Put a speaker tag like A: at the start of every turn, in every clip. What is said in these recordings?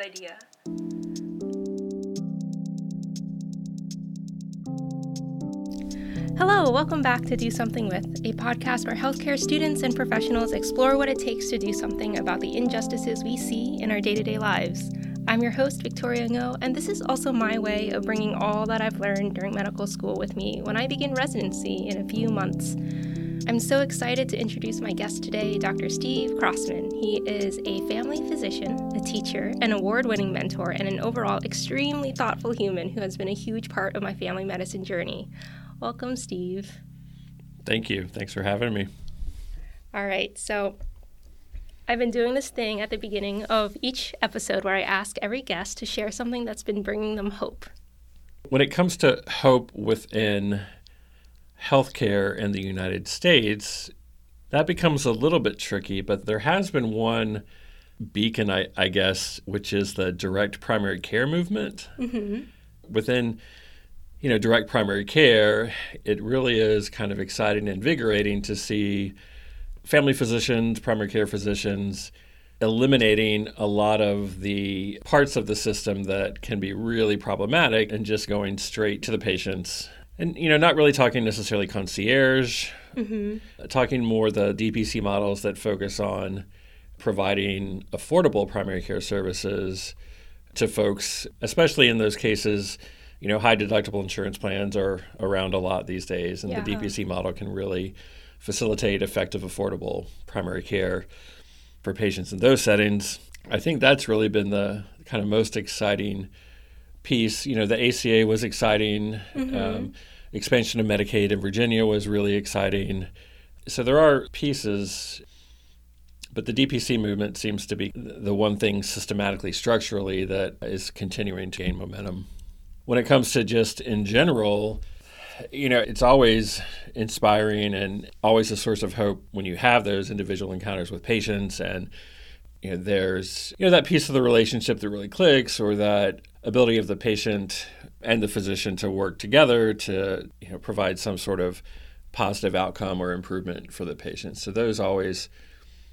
A: idea. Hello, welcome back to Do Something With, a podcast where healthcare students and professionals explore what it takes to do something about the injustices we see in our day to day lives. I'm your host, Victoria Ngo, and this is also my way of bringing all that I've learned during medical school with me when I begin residency in a few months. I'm so excited to introduce my guest today, Dr. Steve Crossman. He is a family physician, a teacher, an award winning mentor, and an overall extremely thoughtful human who has been a huge part of my family medicine journey. Welcome, Steve.
B: Thank you. Thanks for having me.
A: All right. So, I've been doing this thing at the beginning of each episode where I ask every guest to share something that's been bringing them hope.
B: When it comes to hope within healthcare in the United States, that becomes a little bit tricky, but there has been one beacon, I, I guess, which is the direct primary care movement. Mm-hmm. Within you know, direct primary care, it really is kind of exciting and invigorating to see family physicians, primary care physicians eliminating a lot of the parts of the system that can be really problematic and just going straight to the patients and you know not really talking necessarily concierge mm-hmm. talking more the dpc models that focus on providing affordable primary care services to folks especially in those cases you know high deductible insurance plans are around a lot these days and yeah. the dpc model can really facilitate effective affordable primary care for patients in those settings i think that's really been the kind of most exciting piece you know the aca was exciting mm-hmm. um, expansion of Medicaid in Virginia was really exciting. So there are pieces, but the DPC movement seems to be the one thing systematically, structurally, that is continuing to gain momentum. When it comes to just in general, you know, it's always inspiring and always a source of hope when you have those individual encounters with patients and you know, there's you know that piece of the relationship that really clicks or that ability of the patient and the physician to work together to you know, provide some sort of positive outcome or improvement for the patient. So those always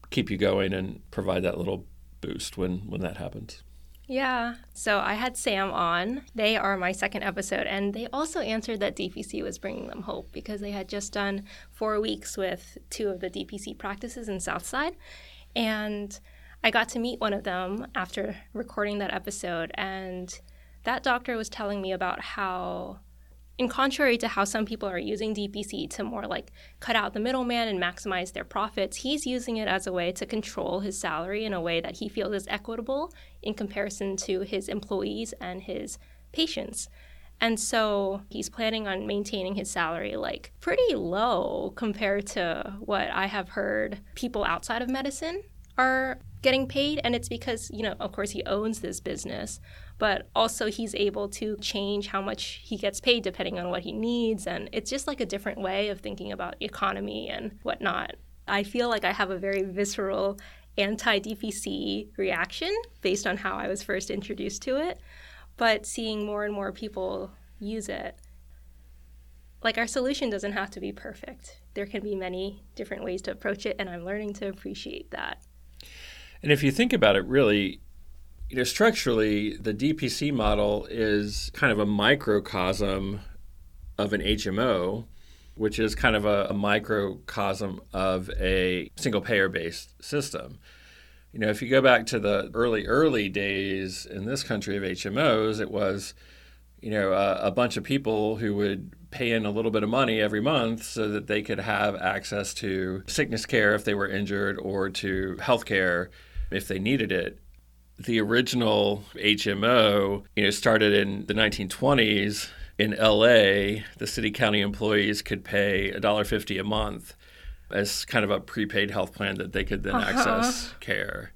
B: keep you going and provide that little boost when when that happens.
A: Yeah. So I had Sam on. They are my second episode, and they also answered that DPC was bringing them hope because they had just done four weeks with two of the DPC practices in Southside. And I got to meet one of them after recording that episode, and that doctor was telling me about how in contrary to how some people are using DPC to more like cut out the middleman and maximize their profits, he's using it as a way to control his salary in a way that he feels is equitable in comparison to his employees and his patients. And so he's planning on maintaining his salary like pretty low compared to what I have heard people outside of medicine are getting paid. And it's because, you know, of course, he owns this business, but also he's able to change how much he gets paid depending on what he needs. And it's just like a different way of thinking about economy and whatnot. I feel like I have a very visceral anti DPC reaction based on how I was first introduced to it. But seeing more and more people use it, like our solution doesn't have to be perfect. There can be many different ways to approach it, and I'm learning to appreciate that.
B: And if you think about it, really, you know, structurally, the DPC model is kind of a microcosm of an HMO, which is kind of a, a microcosm of a single payer based system. You know, if you go back to the early, early days in this country of HMOs, it was, you know, a, a bunch of people who would pay in a little bit of money every month so that they could have access to sickness care if they were injured or to health care if they needed it the original HMO, you know, started in the 1920s in LA. The city county employees could pay $1.50 a month as kind of a prepaid health plan that they could then uh-huh. access care.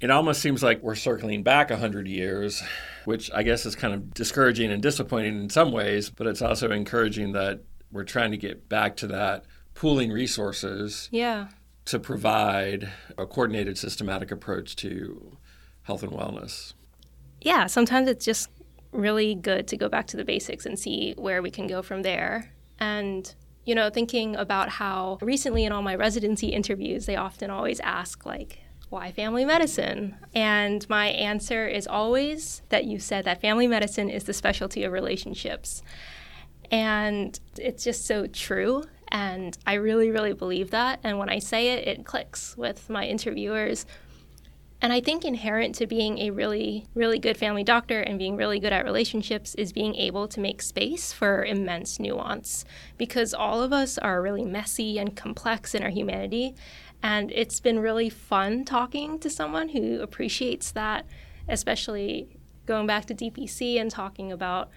B: It almost seems like we're circling back 100 years, which I guess is kind of discouraging and disappointing in some ways, but it's also encouraging that we're trying to get back to that pooling resources.
A: Yeah.
B: To provide a coordinated, systematic approach to health and wellness.
A: Yeah, sometimes it's just really good to go back to the basics and see where we can go from there. And, you know, thinking about how recently in all my residency interviews, they often always ask, like, why family medicine? And my answer is always that you said that family medicine is the specialty of relationships. And it's just so true. And I really, really believe that. And when I say it, it clicks with my interviewers. And I think inherent to being a really, really good family doctor and being really good at relationships is being able to make space for immense nuance because all of us are really messy and complex in our humanity. And it's been really fun talking to someone who appreciates that, especially going back to DPC and talking about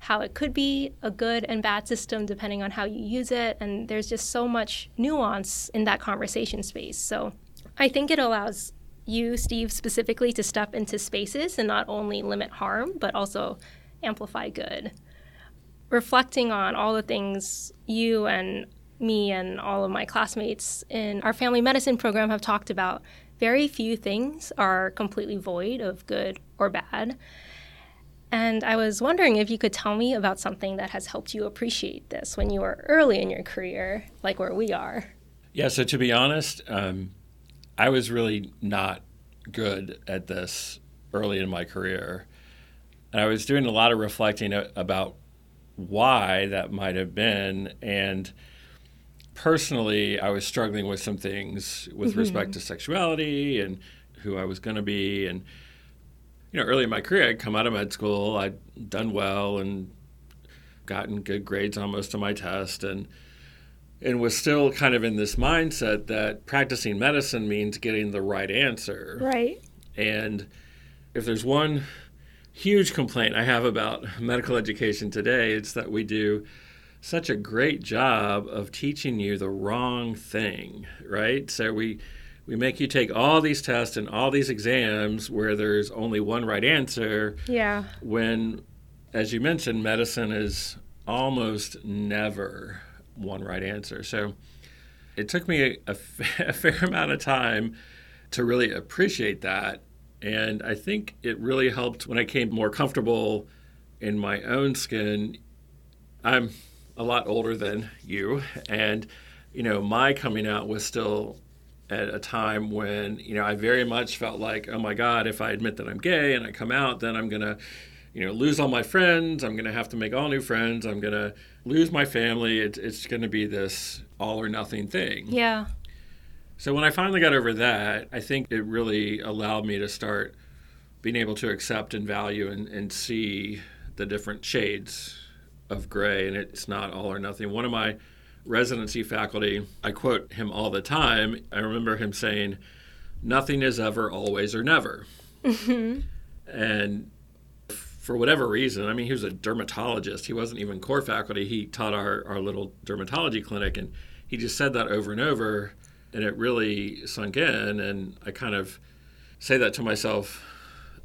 A: how it could be a good and bad system depending on how you use it. And there's just so much nuance in that conversation space. So I think it allows you, Steve, specifically to step into spaces and not only limit harm, but also amplify good. Reflecting on all the things you and me and all of my classmates in our family medicine program have talked about, very few things are completely void of good or bad. And I was wondering if you could tell me about something that has helped you appreciate this when you were early in your career, like where we are.
B: Yeah, so to be honest, um, I was really not good at this early in my career. And I was doing a lot of reflecting about why that might have been. And personally, I was struggling with some things with mm-hmm. respect to sexuality and who I was going to be. And, you know, early in my career, I'd come out of med school, I'd done well and gotten good grades on most of my tests and and was still kind of in this mindset that practicing medicine means getting the right answer.
A: Right.
B: And if there's one huge complaint I have about medical education today, it's that we do such a great job of teaching you the wrong thing, right? So we we make you take all these tests and all these exams where there's only one right answer.
A: Yeah.
B: When as you mentioned medicine is almost never one right answer. So it took me a, a fair amount of time to really appreciate that. And I think it really helped when I came more comfortable in my own skin. I'm a lot older than you. And, you know, my coming out was still at a time when, you know, I very much felt like, oh my God, if I admit that I'm gay and I come out, then I'm going to, you know, lose all my friends. I'm going to have to make all new friends. I'm going to lose my family. It, it's going to be this all or nothing thing.
A: Yeah.
B: So when I finally got over that, I think it really allowed me to start being able to accept and value and, and see the different shades of gray, and it's not all or nothing. One of my residency faculty, I quote him all the time. I remember him saying, Nothing is ever, always, or never. Mm-hmm. And for whatever reason, I mean, he was a dermatologist. He wasn't even core faculty. He taught our, our little dermatology clinic, and he just said that over and over, and it really sunk in. And I kind of say that to myself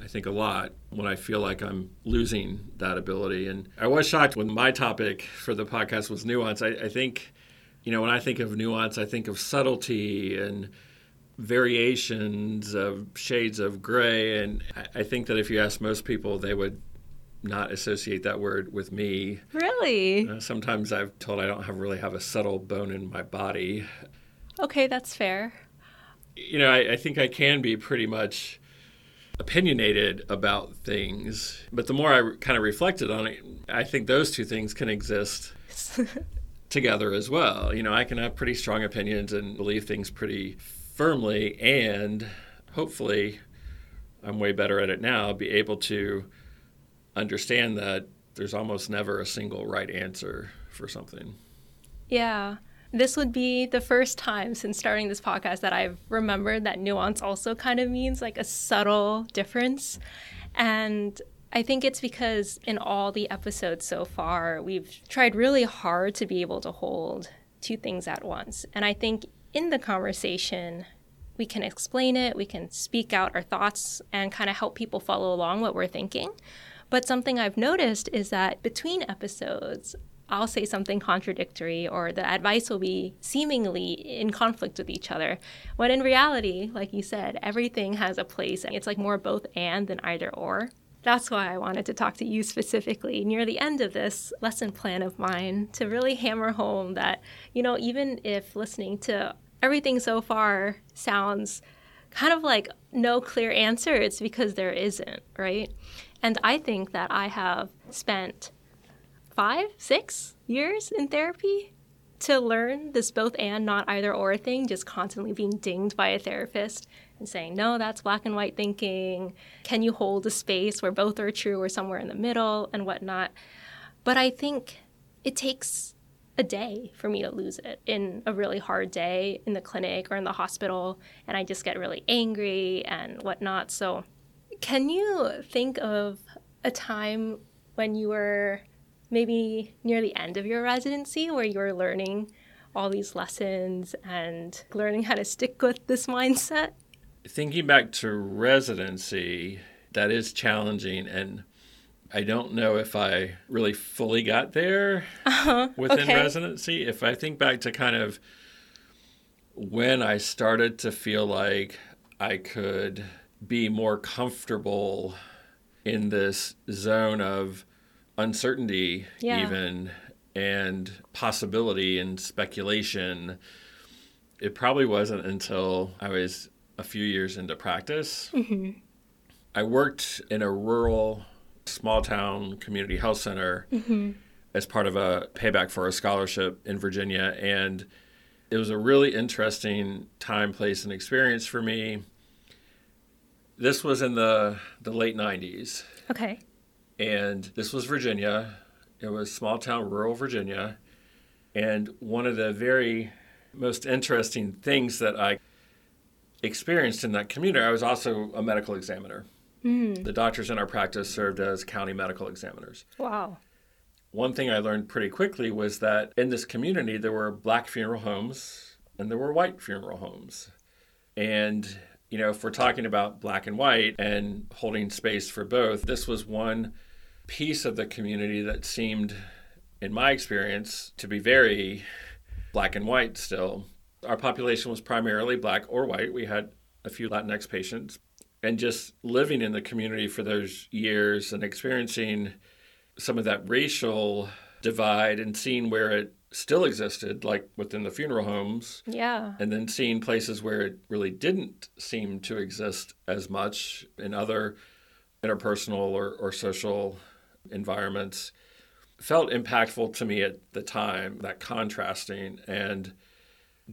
B: I think, a lot when I feel like I'm losing that ability. And I was shocked when my topic for the podcast was nuance. I, I think, you know, when I think of nuance, I think of subtlety and variations of shades of gray. And I, I think that if you ask most people, they would not associate that word with me.
A: Really?
B: Uh, sometimes I've told I don't have really have a subtle bone in my body.
A: Okay, that's fair.
B: You know, I, I think I can be pretty much opinionated about things. But the more I kind of reflected on it, I think those two things can exist together as well. You know, I can have pretty strong opinions and believe things pretty firmly, and hopefully, I'm way better at it now, be able to understand that there's almost never a single right answer for something.
A: Yeah. This would be the first time since starting this podcast that I've remembered that nuance also kind of means like a subtle difference. And I think it's because in all the episodes so far, we've tried really hard to be able to hold two things at once. And I think in the conversation, we can explain it, we can speak out our thoughts, and kind of help people follow along what we're thinking. But something I've noticed is that between episodes, I'll say something contradictory or the advice will be seemingly in conflict with each other. When in reality, like you said, everything has a place. And it's like more both and than either or. That's why I wanted to talk to you specifically near the end of this lesson plan of mine to really hammer home that, you know, even if listening to everything so far sounds kind of like no clear answer, it's because there isn't, right? And I think that I have spent five, six years in therapy to learn this both and not either or thing, just constantly being dinged by a therapist and saying, no, that's black and white thinking. Can you hold a space where both are true or somewhere in the middle and whatnot? But I think it takes a day for me to lose it in a really hard day in the clinic or in the hospital, and I just get really angry and whatnot. So, can you think of a time when you were maybe near the end of your residency where you were learning all these lessons and learning how to stick with this mindset?
B: Thinking back to residency, that is challenging and I don't know if I really fully got there uh-huh. within okay. residency. If I think back to kind of when I started to feel like I could be more comfortable in this zone of uncertainty, yeah. even and possibility and speculation, it probably wasn't until I was a few years into practice. Mm-hmm. I worked in a rural small town community health center mm-hmm. as part of a payback for a scholarship in Virginia. And it was a really interesting time, place, and experience for me. This was in the, the late 90s.
A: Okay.
B: And this was Virginia. It was small town, rural Virginia. And one of the very most interesting things that I experienced in that community, I was also a medical examiner. Mm. The doctors in our practice served as county medical examiners.
A: Wow.
B: One thing I learned pretty quickly was that in this community, there were black funeral homes and there were white funeral homes. And, you know, if we're talking about black and white and holding space for both, this was one piece of the community that seemed, in my experience, to be very black and white still. Our population was primarily black or white. We had a few Latinx patients, and just living in the community for those years and experiencing some of that racial divide and seeing where it still existed, like within the funeral homes.
A: Yeah.
B: And then seeing places where it really didn't seem to exist as much in other interpersonal or, or social environments felt impactful to me at the time, that contrasting. And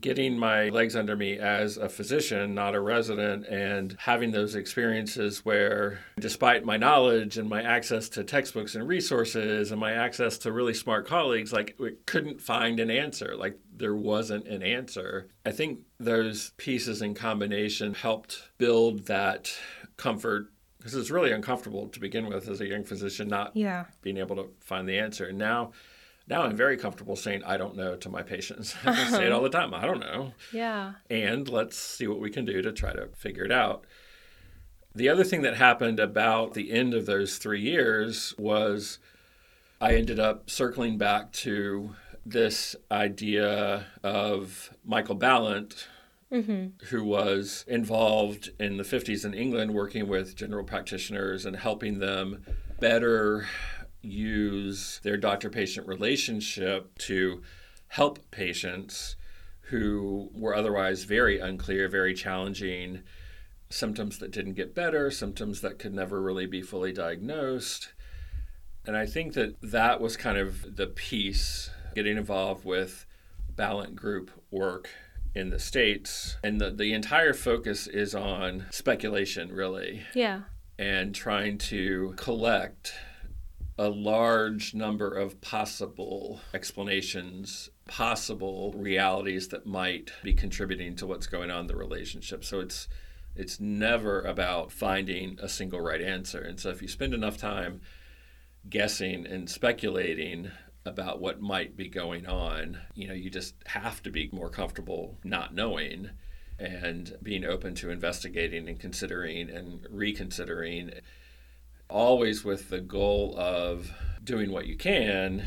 B: getting my legs under me as a physician, not a resident, and having those experiences where, despite my knowledge and my access to textbooks and resources and my access to really smart colleagues, like we couldn't find an answer. Like there wasn't an answer. I think those pieces in combination helped build that comfort because it's really uncomfortable to begin with as a young physician, not
A: yeah.
B: being able to find the answer. And now, now I'm very comfortable saying I don't know to my patients. I say it all the time. I don't know.
A: Yeah.
B: And let's see what we can do to try to figure it out. The other thing that happened about the end of those three years was I ended up circling back to this idea of Michael Balint, mm-hmm. who was involved in the 50s in England working with general practitioners and helping them better use their doctor patient relationship to help patients who were otherwise very unclear, very challenging, symptoms that didn't get better, symptoms that could never really be fully diagnosed. And I think that that was kind of the piece getting involved with Balint Group work in the States. And the, the entire focus is on speculation, really.
A: Yeah.
B: And trying to collect a large number of possible explanations, possible realities that might be contributing to what's going on in the relationship. So it's it's never about finding a single right answer. And so if you spend enough time guessing and speculating about what might be going on, you know, you just have to be more comfortable not knowing and being open to investigating and considering and reconsidering always with the goal of doing what you can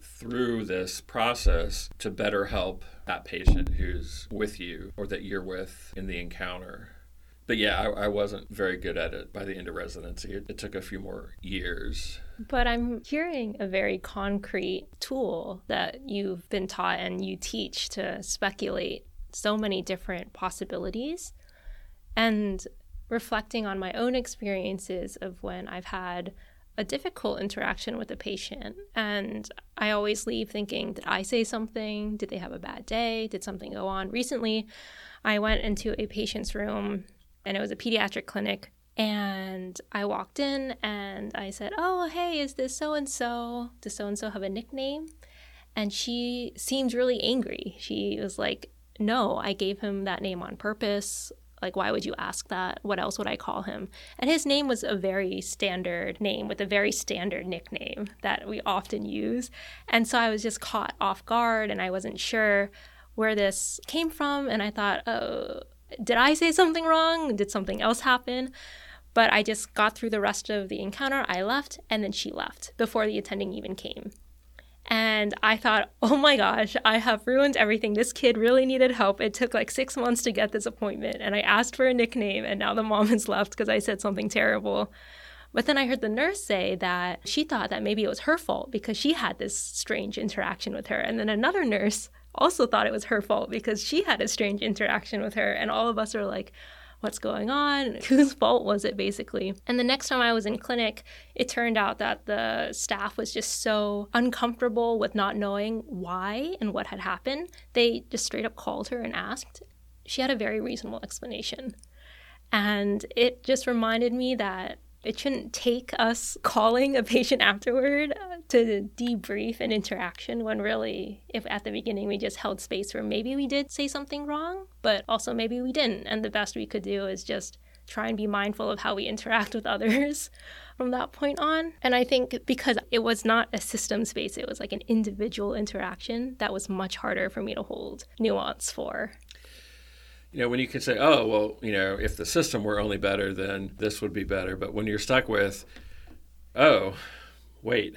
B: through this process to better help that patient who's with you or that you're with in the encounter. But yeah, I, I wasn't very good at it by the end of residency. It, it took a few more years.
A: But I'm hearing a very concrete tool that you've been taught and you teach to speculate so many different possibilities And reflecting on my own experiences of when I've had a difficult interaction with a patient. And I always leave thinking, did I say something? Did they have a bad day? Did something go on? Recently, I went into a patient's room and it was a pediatric clinic. And I walked in and I said, Oh, hey, is this so and so? Does so and so have a nickname? And she seemed really angry. She was like, No, I gave him that name on purpose. Like, why would you ask that? What else would I call him? And his name was a very standard name with a very standard nickname that we often use. And so I was just caught off guard and I wasn't sure where this came from. And I thought, oh, did I say something wrong? Did something else happen? But I just got through the rest of the encounter. I left, and then she left before the attending even came. And I thought, oh my gosh, I have ruined everything. This kid really needed help. It took like six months to get this appointment. And I asked for a nickname, and now the mom has left because I said something terrible. But then I heard the nurse say that she thought that maybe it was her fault because she had this strange interaction with her. And then another nurse also thought it was her fault because she had a strange interaction with her. And all of us are like, what's going on? Whose fault was it, basically? And the next time I was in clinic, it turned out that the staff was just so uncomfortable with not knowing why and what had happened. They just straight up called her and asked. She had a very reasonable explanation. And it just reminded me that it shouldn't take us calling a patient afterward uh, to debrief an interaction when really, if at the beginning we just held space where maybe we did say something wrong, but also maybe we didn't. And the best we could do is just try and be mindful of how we interact with others from that point on. And I think because it was not a system space, it was like an individual interaction, that was much harder for me to hold nuance for
B: you know, when you can say, oh, well, you know, if the system were only better, then this would be better. But when you're stuck with, oh, wait,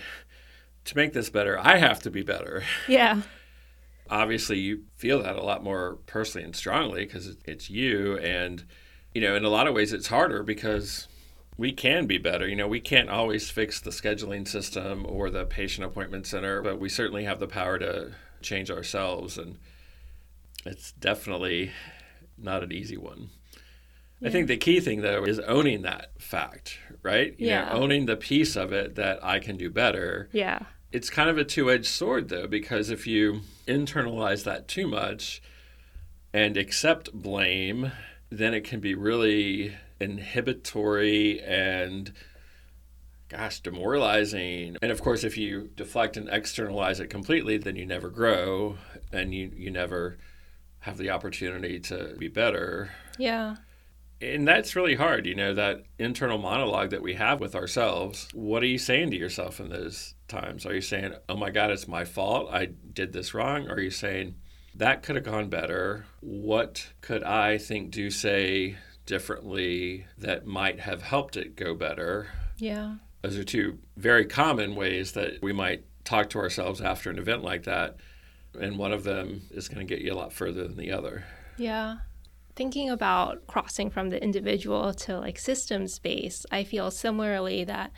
B: to make this better, I have to be better.
A: Yeah.
B: Obviously, you feel that a lot more personally and strongly because it's you. And, you know, in a lot of ways, it's harder because we can be better. You know, we can't always fix the scheduling system or the patient appointment center, but we certainly have the power to change ourselves. And it's definitely not an easy one. Yeah. I think the key thing though is owning that fact, right? You yeah. Know, owning the piece of it that I can do better.
A: Yeah.
B: It's kind of a two-edged sword though because if you internalize that too much and accept blame, then it can be really inhibitory and gosh, demoralizing. And of course, if you deflect and externalize it completely, then you never grow and you, you never have the opportunity to be better.
A: Yeah.
B: And that's really hard, you know, that internal monologue that we have with ourselves. What are you saying to yourself in those times? Are you saying, oh my God, it's my fault. I did this wrong? Or are you saying, that could have gone better? What could I think, do, say differently that might have helped it go better?
A: Yeah.
B: Those are two very common ways that we might talk to ourselves after an event like that and one of them is going to get you a lot further than the other.
A: Yeah. Thinking about crossing from the individual to like system space, I feel similarly that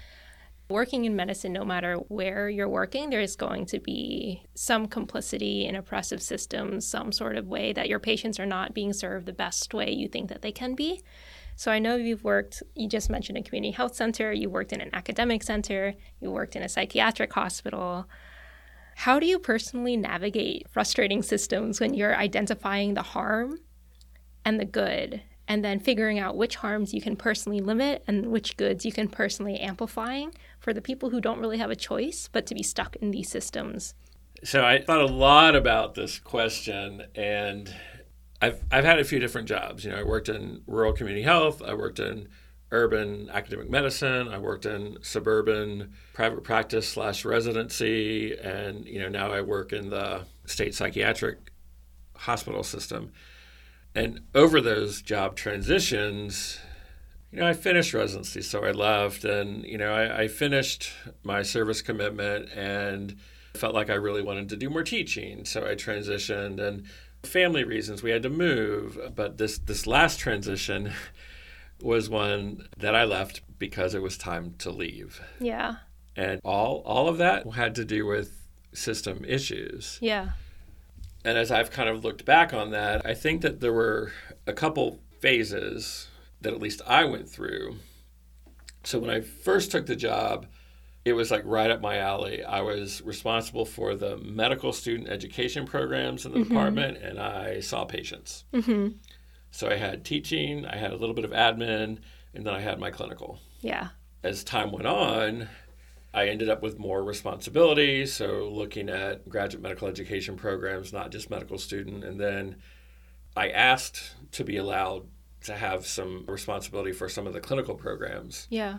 A: working in medicine, no matter where you're working, there's going to be some complicity in oppressive systems, some sort of way that your patients are not being served the best way you think that they can be. So I know you've worked, you just mentioned a community health center, you worked in an academic center, you worked in a psychiatric hospital. How do you personally navigate frustrating systems when you're identifying the harm and the good and then figuring out which harms you can personally limit and which goods you can personally amplifying for the people who don't really have a choice but to be stuck in these systems?
B: So I thought a lot about this question and I've I've had a few different jobs. You know, I worked in rural community health, I worked in urban academic medicine. I worked in suburban private practice slash residency, and you know now I work in the state psychiatric hospital system. And over those job transitions, you know, I finished residency, so I left, and you know, I, I finished my service commitment and felt like I really wanted to do more teaching, so I transitioned and family reasons we had to move but this this last transition was one that I left because it was time to leave.
A: Yeah.
B: And all all of that had to do with system issues.
A: Yeah.
B: And as I've kind of looked back on that, I think that there were a couple phases that at least I went through. So when I first took the job, it was like right up my alley. I was responsible for the medical student education programs in the mm-hmm. department, and I saw patients. Mm-hmm. So I had teaching, I had a little bit of admin, and then I had my clinical.
A: Yeah.
B: As time went on, I ended up with more responsibility. So looking at graduate medical education programs, not just medical student, and then I asked to be allowed to have some responsibility for some of the clinical programs.
A: Yeah.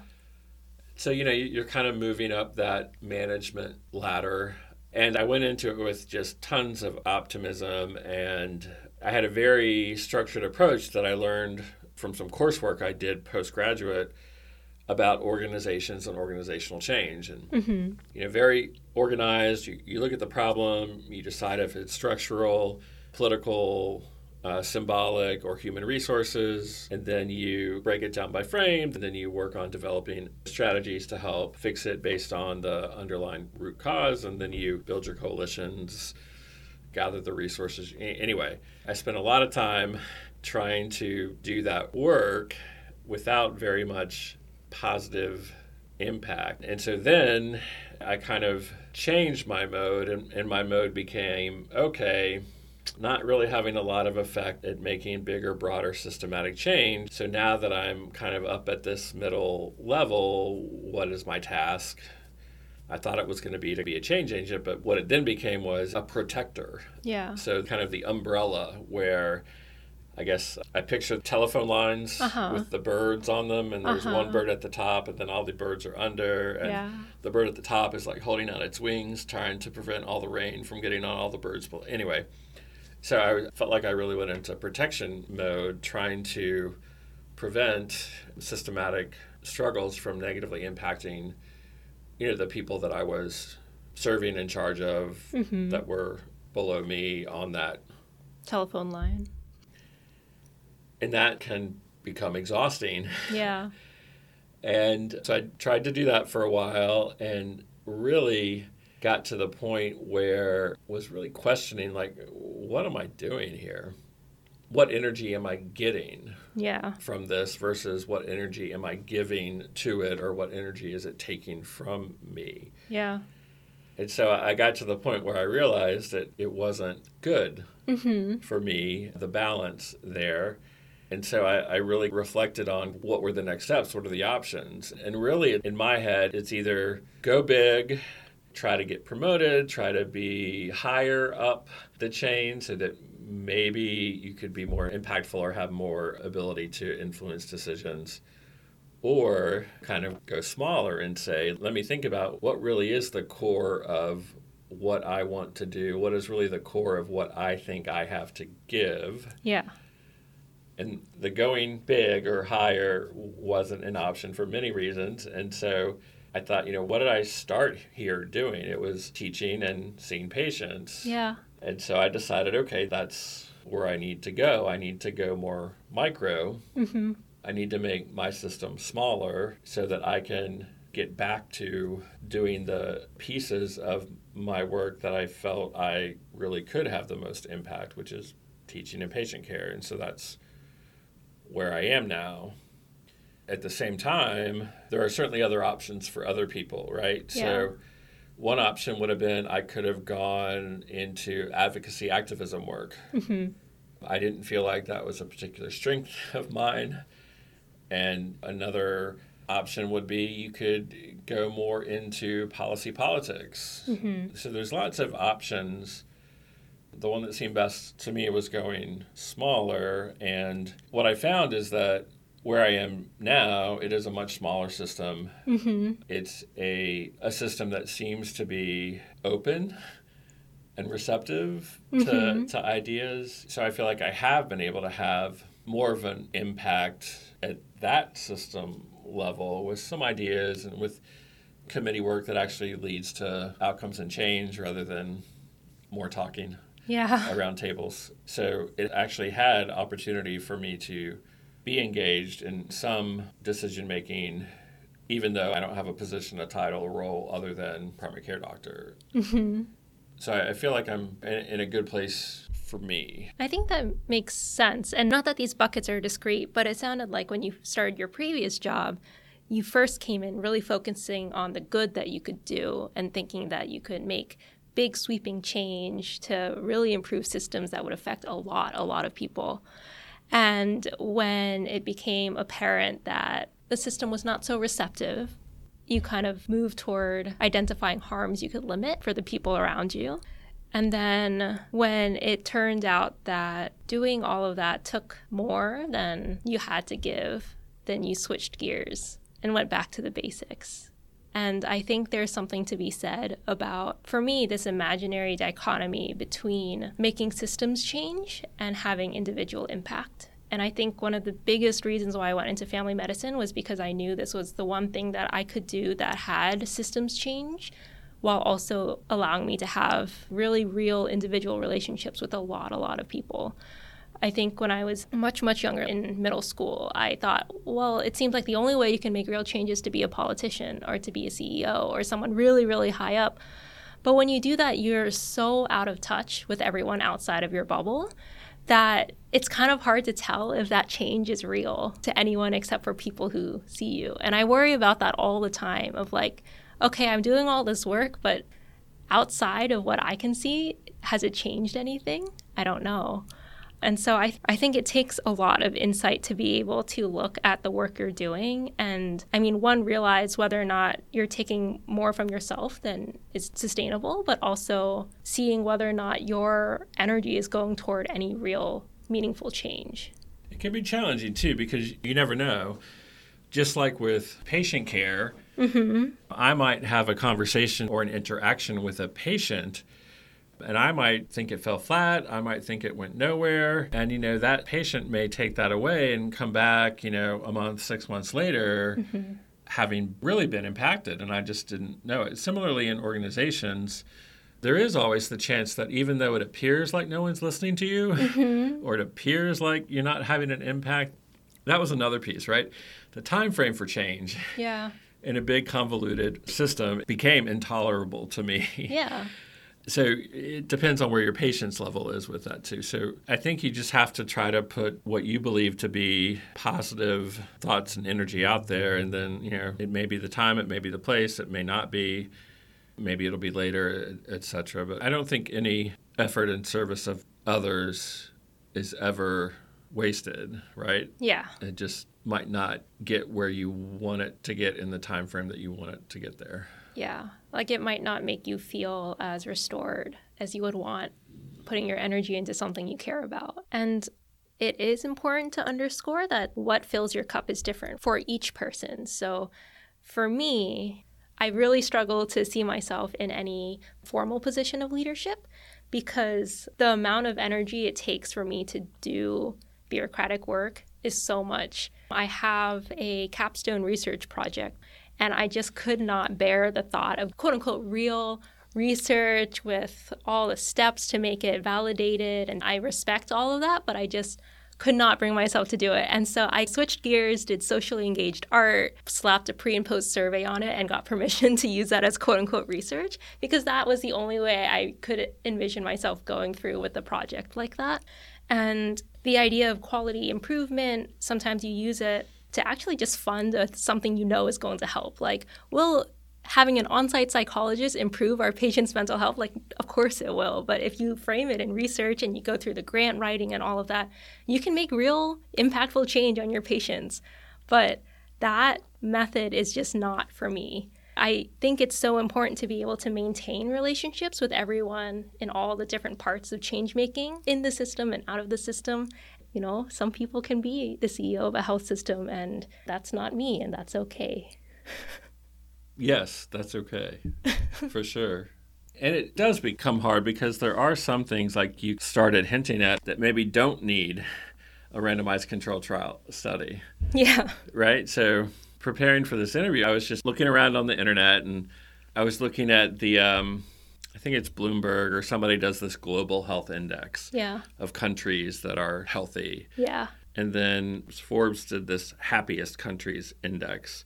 B: So, you know, you're kind of moving up that management ladder. And I went into it with just tons of optimism. And I had a very structured approach that I learned from some coursework I did postgraduate about organizations and organizational change. And, mm-hmm. you know, very organized. You, you look at the problem, you decide if it's structural, political, uh, symbolic or human resources, and then you break it down by frame, and then you work on developing strategies to help fix it based on the underlying root cause, and then you build your coalitions, gather the resources. Anyway, I spent a lot of time trying to do that work without very much positive impact. And so then I kind of changed my mode, and, and my mode became okay not really having a lot of effect at making bigger, broader systematic change. So now that I'm kind of up at this middle level, what is my task? I thought it was going to be to be a change agent, but what it then became was a protector.
A: Yeah.
B: So kind of the umbrella where I guess I picture telephone lines uh-huh. with the birds on them, and there's uh-huh. one bird at the top, and then all the birds are under, and yeah. the bird at the top is like holding out its wings, trying to prevent all the rain from getting on all the birds. But anyway, so I felt like I really went into protection mode, trying to prevent systematic struggles from negatively impacting, you know, the people that I was serving in charge of mm-hmm. that were below me on that
A: telephone line.
B: And that can become exhausting.
A: Yeah.
B: and so I tried to do that for a while and really got to the point where was really questioning like what am I doing here? What energy am I getting
A: yeah.
B: from this versus what energy am I giving to it or what energy is it taking from me?
A: Yeah.
B: And so I got to the point where I realized that it wasn't good mm-hmm. for me, the balance there. And so I, I, really reflected on what were the next steps, what are the options. And really, in my head, it's either go big try to get promoted, try to be higher up the chain so that maybe you could be more impactful or have more ability to influence decisions. Or kind of go smaller and say, let me think about what really is the core of what I want to do, what is really the core of what I think I have to give.
A: Yeah.
B: And the going big or higher wasn't an option for many reasons. And so I thought, you know, what did I start here doing? It was teaching and seeing patients.
A: Yeah.
B: And so I decided, okay, that's where I need to go. I need to go more micro. Mm-hmm. I need to make my system smaller so that I can get back to doing the pieces of my work that I felt I really could have the most impact, which is teaching and patient care. And so that's where I am now at the same time, there are certainly other options for other people, right?
A: Yeah.
B: So, one option would have been I could have gone into advocacy activism work. Mm-hmm. I didn't feel like that was a particular strength of mine. And another option would be you could go more into policy politics. Mm-hmm. So, there's lots of options. The one that seemed best to me was going smaller. And what I found is that where I am now, it is a much smaller system. Mm-hmm. It's a, a system that seems to be open and receptive mm-hmm. to, to ideas. So I feel like I have been able to have more of an impact at that system level with some ideas and with committee work that actually leads to outcomes and change rather than more talking
A: yeah.
B: around tables. So it actually had opportunity for me to be engaged in some decision making, even though I don't have a position, a title, a role other than primary care doctor. Mm-hmm. So I feel like I'm in a good place for me.
A: I think that makes sense. And not that these buckets are discrete, but it sounded like when you started your previous job, you first came in really focusing on the good that you could do and thinking that you could make big sweeping change to really improve systems that would affect a lot, a lot of people. And when it became apparent that the system was not so receptive, you kind of move toward identifying harms you could limit for the people around you. And then when it turned out that doing all of that took more than you had to give, then you switched gears and went back to the basics. And I think there's something to be said about, for me, this imaginary dichotomy between making systems change and having individual impact. And I think one of the biggest reasons why I went into family medicine was because I knew this was the one thing that I could do that had systems change while also allowing me to have really real individual relationships with a lot, a lot of people. I think when I was much, much younger in middle school, I thought, well, it seems like the only way you can make real change is to be a politician or to be a CEO or someone really, really high up. But when you do that, you're so out of touch with everyone outside of your bubble that it's kind of hard to tell if that change is real to anyone except for people who see you. And I worry about that all the time of like, okay, I'm doing all this work, but outside of what I can see, has it changed anything? I don't know. And so I, I think it takes a lot of insight to be able to look at the work you're doing. And I mean, one, realize whether or not you're taking more from yourself than is sustainable, but also seeing whether or not your energy is going toward any real meaningful change.
B: It can be challenging too because you never know. Just like with patient care, mm-hmm. I might have a conversation or an interaction with a patient and I might think it fell flat. I might think it went nowhere. And, you know, that patient may take that away and come back, you know, a month, six months later, mm-hmm. having really been impacted. And I just didn't know it. Similarly, in organizations, there is always the chance that even though it appears like no one's listening to you mm-hmm. or it appears like you're not having an impact, that was another piece, right? The time frame for change.
A: Yeah.
B: In a big convoluted system became intolerable to me.
A: Yeah
B: so it depends on where your patience level is with that too. So I think you just have to try to put what you believe to be positive thoughts and energy out there, and then you know it may be the time, it may be the place, it may not be, maybe it'll be later, etc. But I don't think any effort in service of others is ever wasted, right?
A: Yeah.
B: It just might not get where you want it to get in the time frame that you want it to get there.
A: Yeah. Like it might not make you feel as restored as you would want putting your energy into something you care about. And it is important to underscore that what fills your cup is different for each person. So for me, I really struggle to see myself in any formal position of leadership because the amount of energy it takes for me to do bureaucratic work is so much. I have a capstone research project and I just could not bear the thought of quote unquote real research with all the steps to make it validated. And I respect all of that, but I just could not bring myself to do it. And so I switched gears, did socially engaged art, slapped a pre and post survey on it, and got permission to use that as quote unquote research because that was the only way I could envision myself going through with a project like that. And the idea of quality improvement, sometimes you use it to actually just fund a, something you know is going to help. Like, will having an on-site psychologist improve our patients' mental health? Like, of course it will. But if you frame it in research and you go through the grant writing and all of that, you can make real impactful change on your patients. But that method is just not for me. I think it's so important to be able to maintain relationships with everyone in all the different parts of change making in the system and out of the system you know, some people can be the CEO of a health system, and that's not me, and that's okay.
B: yes, that's okay, for sure. And it does become hard because there are some things like you started hinting at that maybe don't need a randomized control trial study.
A: Yeah.
B: Right? So, preparing for this interview, I was just looking around on the internet and I was looking at the um, I think it's Bloomberg or somebody does this global health index
A: yeah.
B: of countries that are healthy.
A: Yeah.
B: And then Forbes did this happiest countries index.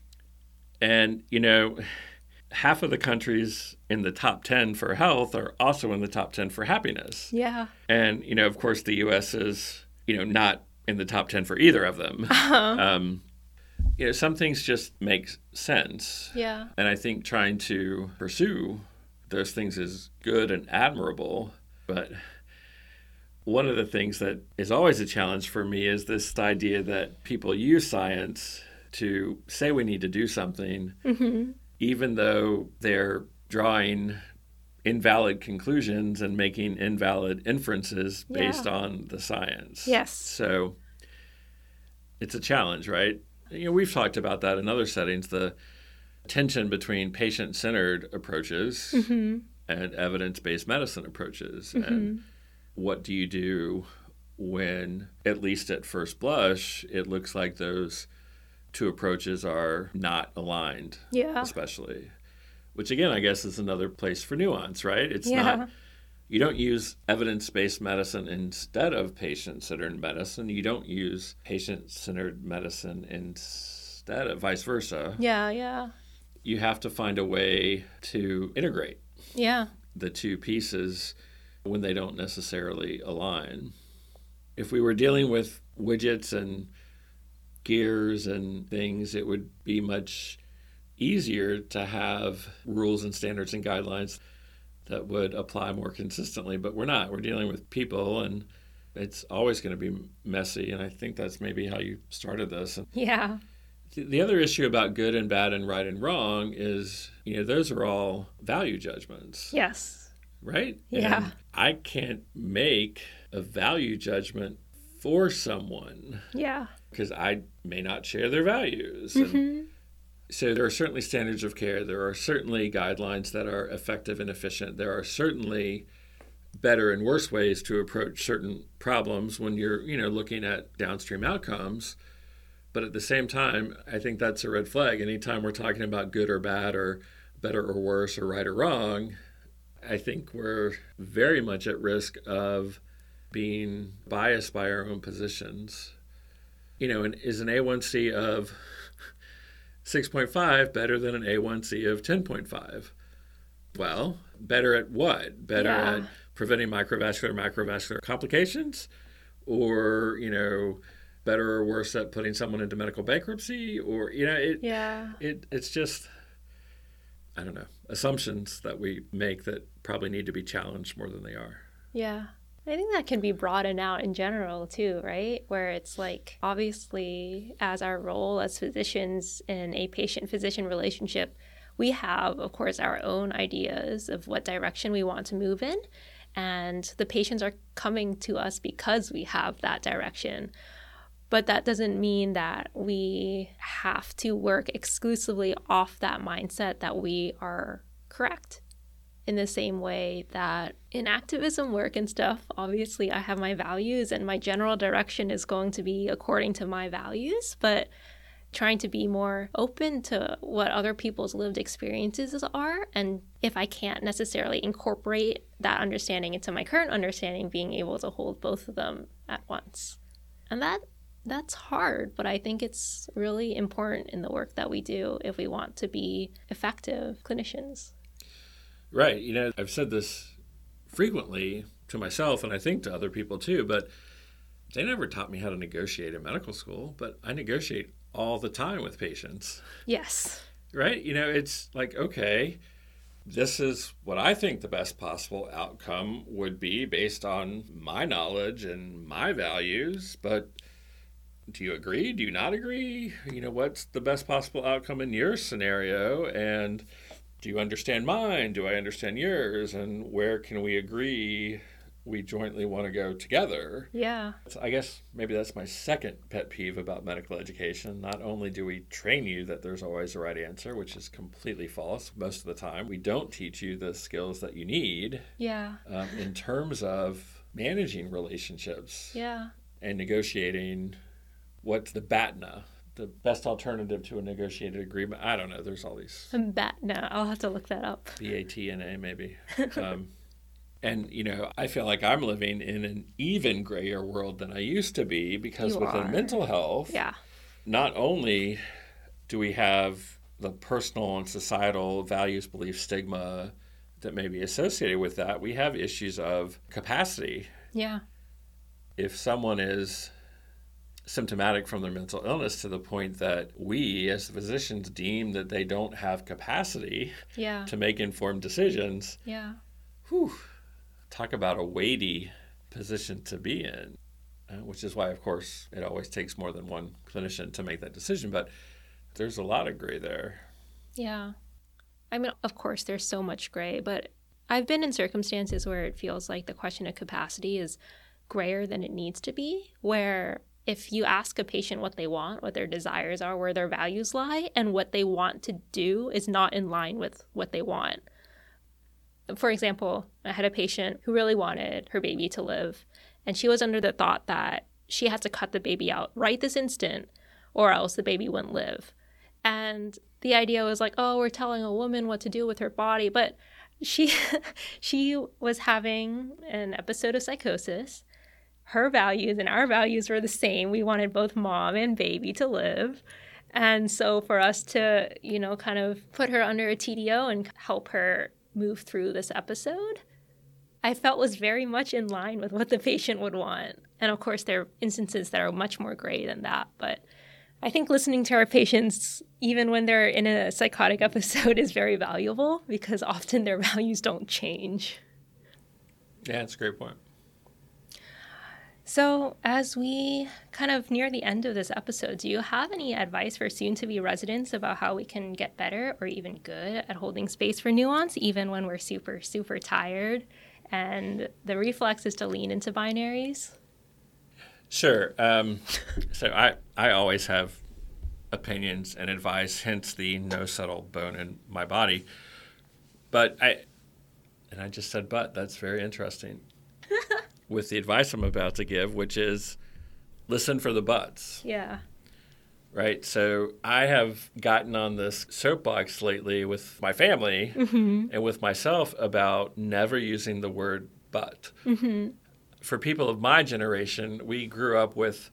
B: and, you know, half of the countries in the top 10 for health are also in the top 10 for happiness.
A: Yeah.
B: And, you know, of course, the US is, you know, not in the top 10 for either of them.
A: Uh-huh.
B: Um, you know, some things just make sense.
A: Yeah.
B: And I think trying to pursue those things is good and admirable. But one of the things that is always a challenge for me is this idea that people use science to say we need to do something,
A: Mm-hmm.
B: even though they're drawing invalid conclusions and making invalid inferences
A: Yeah.
B: based on the science.
A: Yes.
B: So it's a challenge, right? You know, we've talked about that in other settings the tension between patient centered approaches
A: Mm-hmm.
B: and evidence based medicine approaches. And what do you do when, at least at first blush, it looks like those two approaches are not aligned,
A: Yeah.
B: especially? Which, again, I guess is another place for nuance, right? It's
A: Yeah.
B: not you don't use evidence based medicine instead of patient centered medicine. You don't use patient centered medicine instead of vice versa.
A: Yeah. Yeah.
B: You have to find a way to integrate
A: Yeah.
B: the two pieces when they don't necessarily align. If we were dealing with widgets and gears and things, it would be much easier to have rules and standards and guidelines that would apply more consistently, but we're not. We're dealing with people and it's always going to be messy and I think that's maybe how you started this. And
A: Yeah.
B: The other issue about good and bad and right and wrong is, you know, those are all value judgments
A: Yes.
B: right?
A: Yeah.
B: And I can't make a value judgment for someone
A: Yeah.
B: because I may not share their values.
A: Mm-hmm.
B: so there are certainly standards of care. There are certainly guidelines that are effective and efficient. There are certainly better and worse ways to approach certain problems when you're, you know, looking at downstream outcomes. But at the same time, I think that's a red flag. Anytime we're talking about good or bad or better or worse or right or wrong, I think we're very much at risk of being biased by our own positions. You know, and is an A1C of 6.5 better than an A1C of 10.5? Well, better at what? Better
A: Yeah.
B: at preventing microvascular macrovascular complications or, you know, better or worse at putting someone into medical bankruptcy or you know, it
A: Yeah.
B: it it's just I don't know, assumptions that we make that probably need to be challenged more than they are.
A: Yeah. I think that can be broadened out in general too, right? Where it's like, obviously, as our role as physicians in a patient physician relationship, we have, of course, our own ideas of what direction we want to move in. And the patients are coming to us because we have that direction. But that doesn't mean that we have to work exclusively off that mindset that we are correct in the same way that in activism work and stuff, obviously I have my values and my general direction is going to be according to my values, but trying to be more open to what other people's lived experiences are. And if I can't necessarily incorporate that understanding into my current understanding, being able to hold both of them at once. And that that's hard, but I think it's really important in the work that we do if we want to be effective clinicians.
B: Right. You know, I've said this frequently to myself and I think to other people too, but they never taught me how to negotiate in medical school, but I negotiate all the time with patients.
A: Yes.
B: Right? You know, it's like, okay, this is what I think the best possible outcome would be based on my knowledge and my values, but do you agree? Do you not agree? You know, what's the best possible outcome in your scenario? And do you understand mine? Do I understand yours? And where can we agree we jointly want to go together?
A: Yeah.
B: So I guess maybe that's my second pet peeve about medical education. Not only do we train you that there's always a right answer, which is completely false most of the time, we don't teach you the skills that you need
A: Yeah.
B: um, in terms of managing relationships
A: Yeah.
B: and negotiating what's the BATNA, the best alternative to a negotiated agreement. I don't know. There's all these
A: Bat no, I'll have to look that up.
B: BATNA maybe. Um, and you know, I feel like I'm living in an even grayer world than I used to be because
A: You
B: within
A: are.
B: mental health,
A: Yeah.
B: not only do we have the personal and societal values, beliefs, stigma that may be associated with that, we have issues of capacity.
A: Yeah.
B: If someone is symptomatic from their mental illness to the point that we as physicians deem that they don't have capacity
A: yeah.
B: to make informed decisions.
A: Yeah.
B: Whew, talk about a weighty position to be in, uh, which is why, of course, it always takes more than one clinician to make that decision. But there's a lot of gray there.
A: Yeah. I mean, of course, there's so much gray, but I've been in circumstances where it feels like the question of capacity is grayer than it needs to be, where if you ask a patient what they want, what their desires are, where their values lie, and what they want to do is not in line with what they want. For example, I had a patient who really wanted her baby to live, and she was under the thought that she had to cut the baby out right this instant, or else the baby wouldn't live. And the idea was like, oh, we're telling a woman what to do with her body, but she she was having an episode of psychosis her values and our values were the same. We wanted both mom and baby to live. And so for us to, you know, kind of put her under a TDO and help her move through this episode, I felt was very much in line with what the patient would want. And of course, there are instances that are much more gray than that. But I think listening to our patients, even when they're in a psychotic episode, is very valuable because often their values don't change.
B: Yeah, that's a great point.
A: So, as we kind of near the end of this episode, do you have any advice for soon to be residents about how we can get better or even good at holding space for nuance, even when we're super, super tired and the reflex is to lean into binaries?
B: Sure. Um, so, I, I always have opinions and advice, hence the no subtle bone in my body. But I, and I just said, but that's very interesting. with the advice I'm about to give, which is listen for the buts.
A: Yeah.
B: Right. So I have gotten on this soapbox lately with my family mm-hmm. and with myself about never using the word but. Mm-hmm. For people of my generation, we grew up with,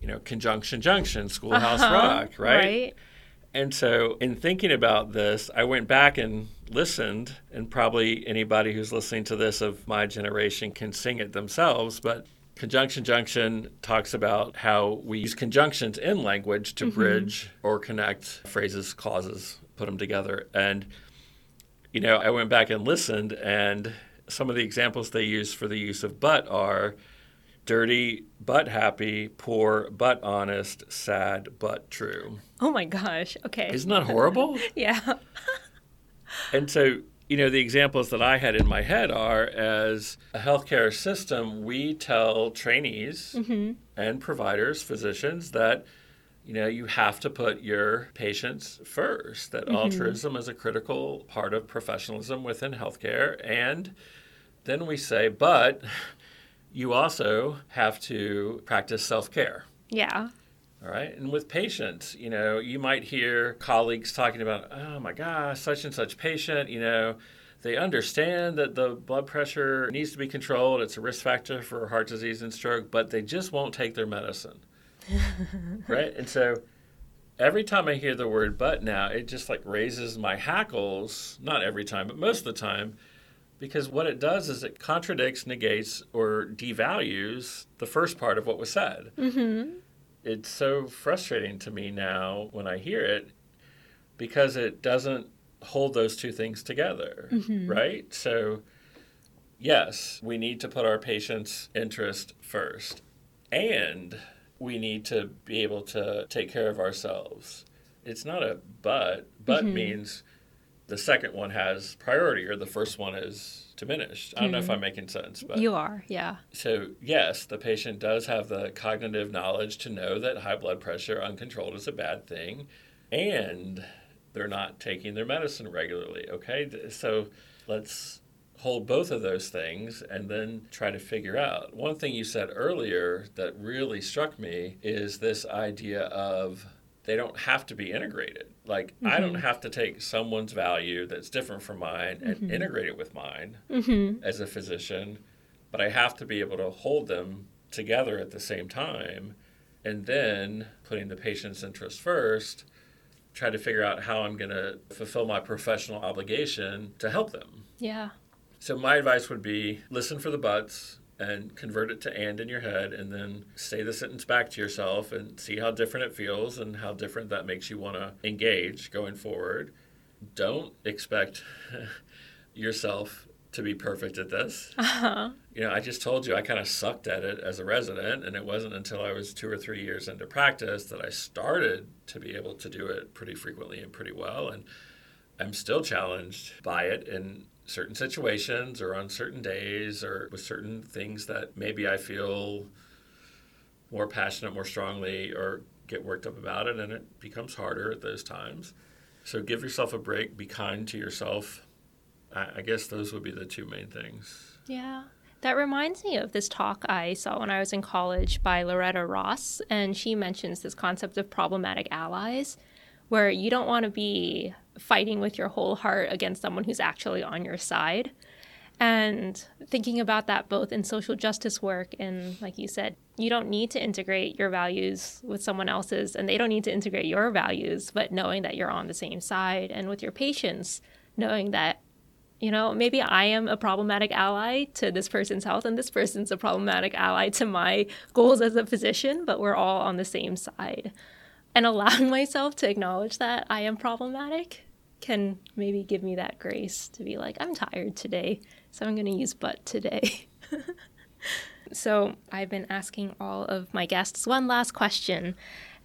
B: you know, conjunction junction, schoolhouse uh-huh. rock, right? Right. And so, in thinking about this, I went back and listened, and probably anybody who's listening to this of my generation can sing it themselves. But conjunction junction talks about how we use conjunctions in language to mm-hmm. bridge or connect phrases, clauses, put them together. And, you know, I went back and listened, and some of the examples they use for the use of but are dirty but happy, poor but honest, sad but true.
A: Oh my gosh. Okay.
B: Isn't that horrible?
A: yeah.
B: and so, you know, the examples that I had in my head are as a healthcare system, we tell trainees mm-hmm. and providers, physicians, that you know you have to put your patients first that mm-hmm. altruism is a critical part of professionalism within healthcare and then we say but you also have to practice self-care
A: yeah
B: all right. And with patients, you know, you might hear colleagues talking about, oh my gosh, such and such patient, you know, they understand that the blood pressure needs to be controlled. It's a risk factor for heart disease and stroke, but they just won't take their medicine. right. And so every time I hear the word but now, it just like raises my hackles. Not every time, but most of the time. Because what it does is it contradicts, negates, or devalues the first part of what was said. Mm-hmm it's so frustrating to me now when I hear it because it doesn't hold those two things together, mm-hmm. right? So, yes, we need to put our patient's interest first, and we need to be able to take care of ourselves. It's not a but, but mm-hmm. means the second one has priority or the first one is diminished. I don't mm. know if I'm mm-hmm. making sense, but
A: you are, yeah.
B: So yes, the patient does have the cognitive knowledge to know that high blood pressure uncontrolled is a bad thing, and they're not taking their medicine regularly. Okay, so let's hold both of those things and then try to figure out. One thing you said earlier that really struck me is this idea of they don't have to be integrated. Like mm-hmm. I don't mm-hmm. have to take someone's value that's different from mine and mm-hmm. integrate it with mine mm-hmm. as a physician, but I have to be able to hold them together at the same time and then putting the patient's interest first try to figure out how I'm going to fulfill my professional obligation to help them.
A: Yeah.
B: So my advice would be listen for the buts and convert it to and in your head and then say the sentence back to yourself and see how different it feels and how different that makes you want to engage going forward. Don't expect yourself to be perfect at this.
A: Uh-huh.
B: You know, I just told you I kind of sucked at it as a resident, and it wasn't until I was two or three years into practice that I started to be able to do it pretty frequently and pretty well. And I'm still challenged by it in certain situations or on certain days or with certain things that maybe I feel more passionate, more strongly, or get worked up about it, and it becomes harder at those times. So give yourself a break, be kind to yourself. I, I guess those would be the two main things.
A: Yeah. That reminds me of this talk I saw when I was in college by Loretta Ross, and she mentions this concept of problematic allies, where you don't want to be fighting with your whole heart against someone who's actually on your side. And thinking about that both in social justice work and, like you said, you don't need to integrate your values with someone else's, and they don't need to integrate your values, but knowing that you're on the same side. And with your patients, knowing that, you know, maybe I am a problematic ally to this person's health, and this person's a problematic ally to my goals as a physician, but we're all on the same side. And allowing myself to acknowledge that I am problematic can maybe give me that grace to be like, I'm tired today, so I'm going to use but today. so I've been asking all of my guests one last question.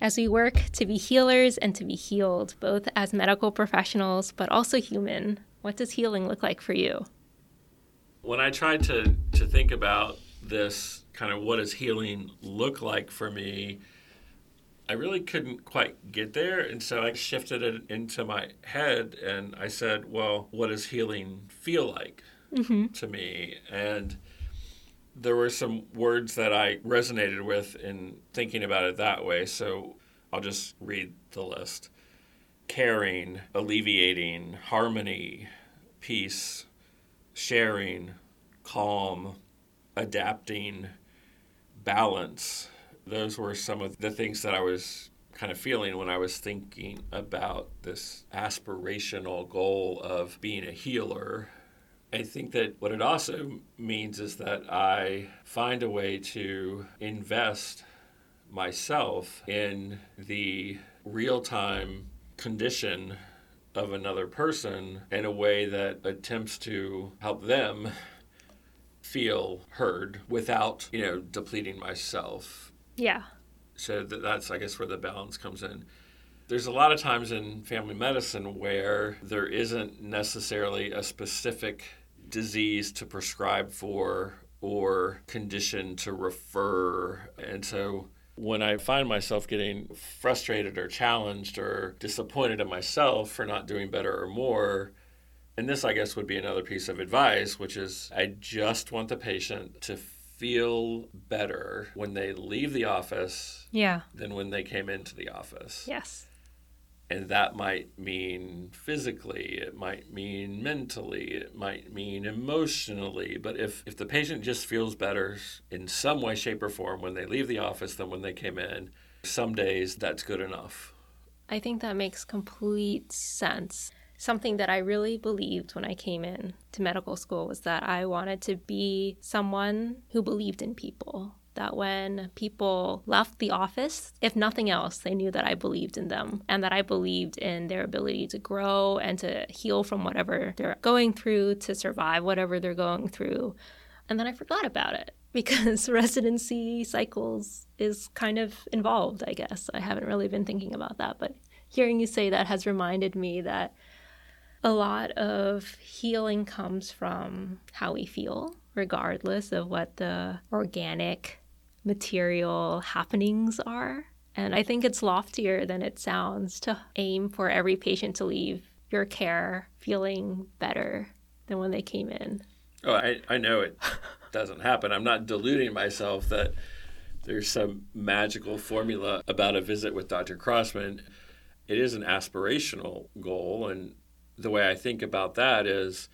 A: As we work to be healers and to be healed, both as medical professionals, but also human, what does healing look like for you?
B: When I tried to, to think about this kind of what does healing look like for me, I really couldn't quite get there. And so I shifted it into my head and I said, well, what does healing feel like
A: Mm-hmm.
B: to me? And there were some words that I resonated with in thinking about it that way. So I'll just read the list caring, alleviating, harmony, peace, sharing, calm, adapting, balance those were some of the things that I was kind of feeling when I was thinking about this aspirational goal of being a healer. I think that what it also means is that I find a way to invest myself in the real time condition of another person in a way that attempts to help them feel heard without, you know, depleting myself
A: Yeah.
B: so that, that's i guess where the balance comes in there's a lot of times in family medicine where there isn't necessarily a specific disease to prescribe for or condition to refer and so when i find myself getting frustrated or challenged or disappointed in myself for not doing better or more and this i guess would be another piece of advice which is i just want the patient to feel better when they leave the office
A: Yeah.
B: than when they came into the office.
A: Yes.
B: And that might mean physically, it might mean mentally, it might mean emotionally. But if, if the patient just feels better in some way, shape, or form when they leave the office than when they came in, some days that's good enough.
A: I think that makes complete sense. Something that I really believed when I came in to medical school was that I wanted to be someone who believed in people. That when people left the office, if nothing else, they knew that I believed in them and that I believed in their ability to grow and to heal from whatever they're going through, to survive whatever they're going through. And then I forgot about it because residency cycles is kind of involved, I guess. I haven't really been thinking about that, but hearing you say that has reminded me that a lot of healing comes from how we feel, regardless of what the organic material happenings are. And I think it's loftier than it sounds to aim for every patient to leave your care feeling better than when they came in.
B: Oh, I, I know it doesn't happen. I'm not deluding myself that there's some magical formula about a visit with Dr. Crossman. It is an aspirational goal. And the way I think about that is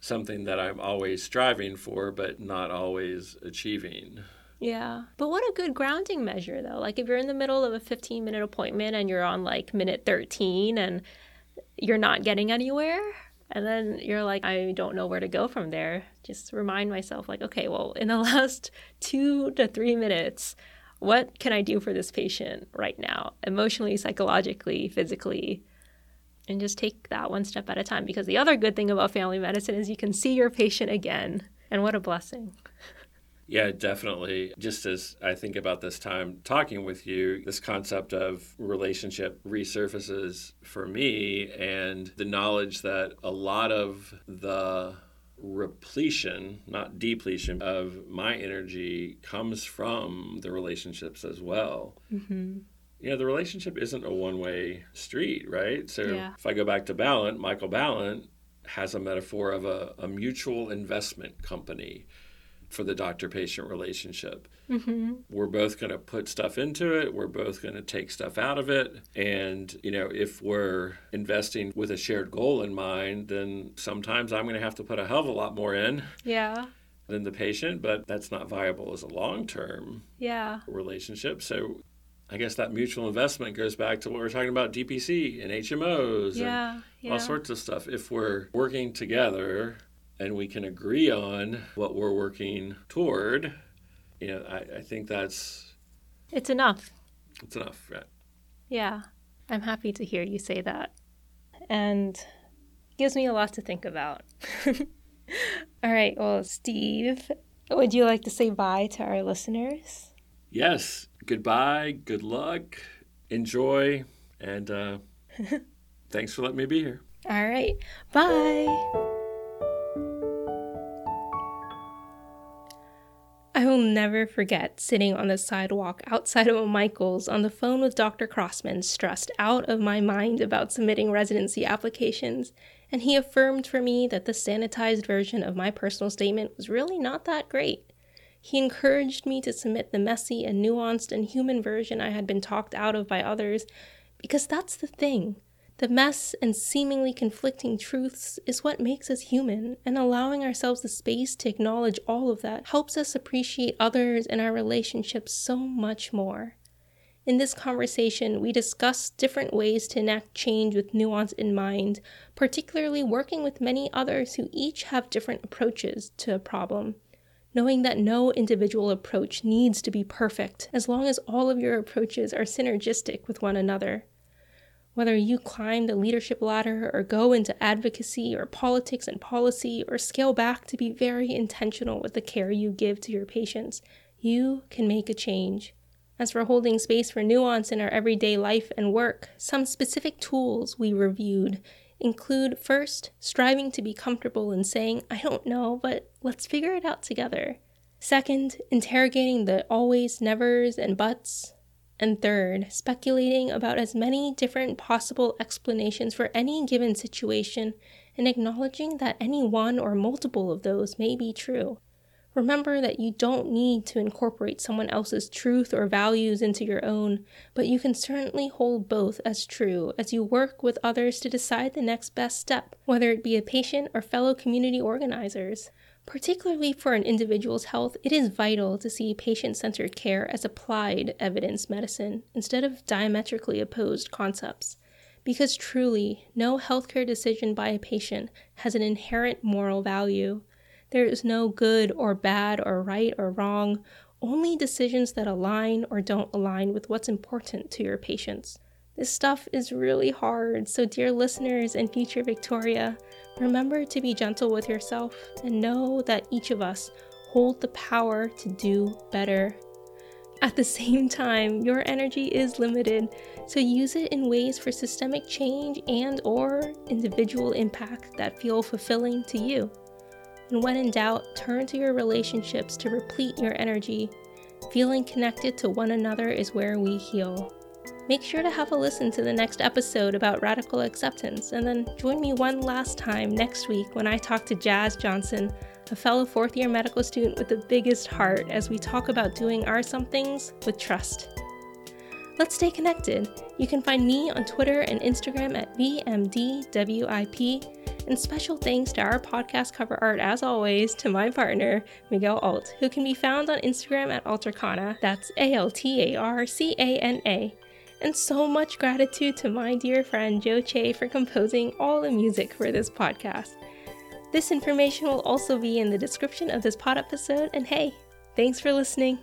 B: something that I'm always striving for, but not always achieving.
A: Yeah. But what a good grounding measure, though. Like if you're in the middle of a 15 minute appointment and you're on like minute 13 and you're not getting anywhere, and then you're like, I don't know where to go from there. Just remind myself, like, okay, well, in the last two to three minutes, what can I do for this patient right now, emotionally, psychologically, physically? And just take that one step at a time. Because the other good thing about family medicine is you can see your patient again. And what a blessing.
B: Yeah, definitely. Just as I think about this time talking with you, this concept of relationship resurfaces for me, and the knowledge that a lot of the repletion, not depletion, of my energy comes from the relationships as well. Mm-hmm. You know, the relationship isn't a one way street, right? So yeah. if I go back to Balint, Michael Balint has a metaphor of a, a mutual investment company for the doctor patient relationship. Mm-hmm. We're both going to put stuff into it, we're both going to take stuff out of it. And, you know, if we're investing with a shared goal in mind, then sometimes I'm going to have to put a hell of a lot more in.
A: Yeah.
B: Than the patient, but that's not viable as a long term
A: yeah.
B: relationship. So I guess that mutual investment goes back to what we are talking about DPC and HMOs
A: yeah,
B: and
A: yeah.
B: all sorts of stuff. If we're working together and we can agree on what we're working toward, you know, I, I think that's
A: it's enough.
B: It's enough, right?
A: Yeah. I'm happy to hear you say that. And gives me a lot to think about. All right, well, Steve, would you like to say bye to our listeners?
B: Yes. Goodbye, good luck, enjoy, and uh, thanks for letting me be here.
A: All right. Bye. I will never forget sitting on the sidewalk outside of a Michael's on the phone with Dr. Crossman, stressed out of my mind about submitting residency applications, and he affirmed for me that the sanitized version of my personal statement was really not that great. He encouraged me to submit the messy and nuanced and human version I had been talked out of by others, because that's the thing. The mess and seemingly conflicting truths is what makes us human, and allowing ourselves the space to acknowledge all of that helps us appreciate others and our relationships so much more. In this conversation, we discuss different ways to enact change with nuance in mind, particularly working with many others who each have different approaches to a problem. Knowing that no individual approach needs to be perfect as long as all of your approaches are synergistic with one another. Whether you climb the leadership ladder or go into advocacy or politics and policy or scale back to be very intentional with the care you give to your patients, you can make a change. As for holding space for nuance in our everyday life and work, some specific tools we reviewed include first, striving to be comfortable in saying, I don't know, but let's figure it out together. Second, interrogating the always, nevers, and buts. And third, speculating about as many different possible explanations for any given situation and acknowledging that any one or multiple of those may be true. Remember that you don't need to incorporate someone else's truth or values into your own, but you can certainly hold both as true as you work with others to decide the next best step, whether it be a patient or fellow community organizers. Particularly for an individual's health, it is vital to see patient centered care as applied evidence medicine instead of diametrically opposed concepts. Because truly, no healthcare decision by a patient has an inherent moral value. There is no good or bad or right or wrong, only decisions that align or don't align with what's important to your patients. This stuff is really hard, so, dear listeners and future Victoria, remember to be gentle with yourself and know that each of us hold the power to do better. At the same time, your energy is limited, so use it in ways for systemic change and or individual impact that feel fulfilling to you. And when in doubt, turn to your relationships to replete your energy. Feeling connected to one another is where we heal. Make sure to have a listen to the next episode about radical acceptance, and then join me one last time next week when I talk to Jazz Johnson, a fellow fourth year medical student with the biggest heart, as we talk about doing our somethings with trust. Let's stay connected. You can find me on Twitter and Instagram at VMDWIP And special thanks to our podcast cover art, as always, to my partner, Miguel Alt, who can be found on Instagram at Altarcana. That's A L T A R C A N A. And so much gratitude to my dear friend Joe Chey for composing all the music for this podcast. This information will also be in the description of this pod episode, and hey, thanks for listening.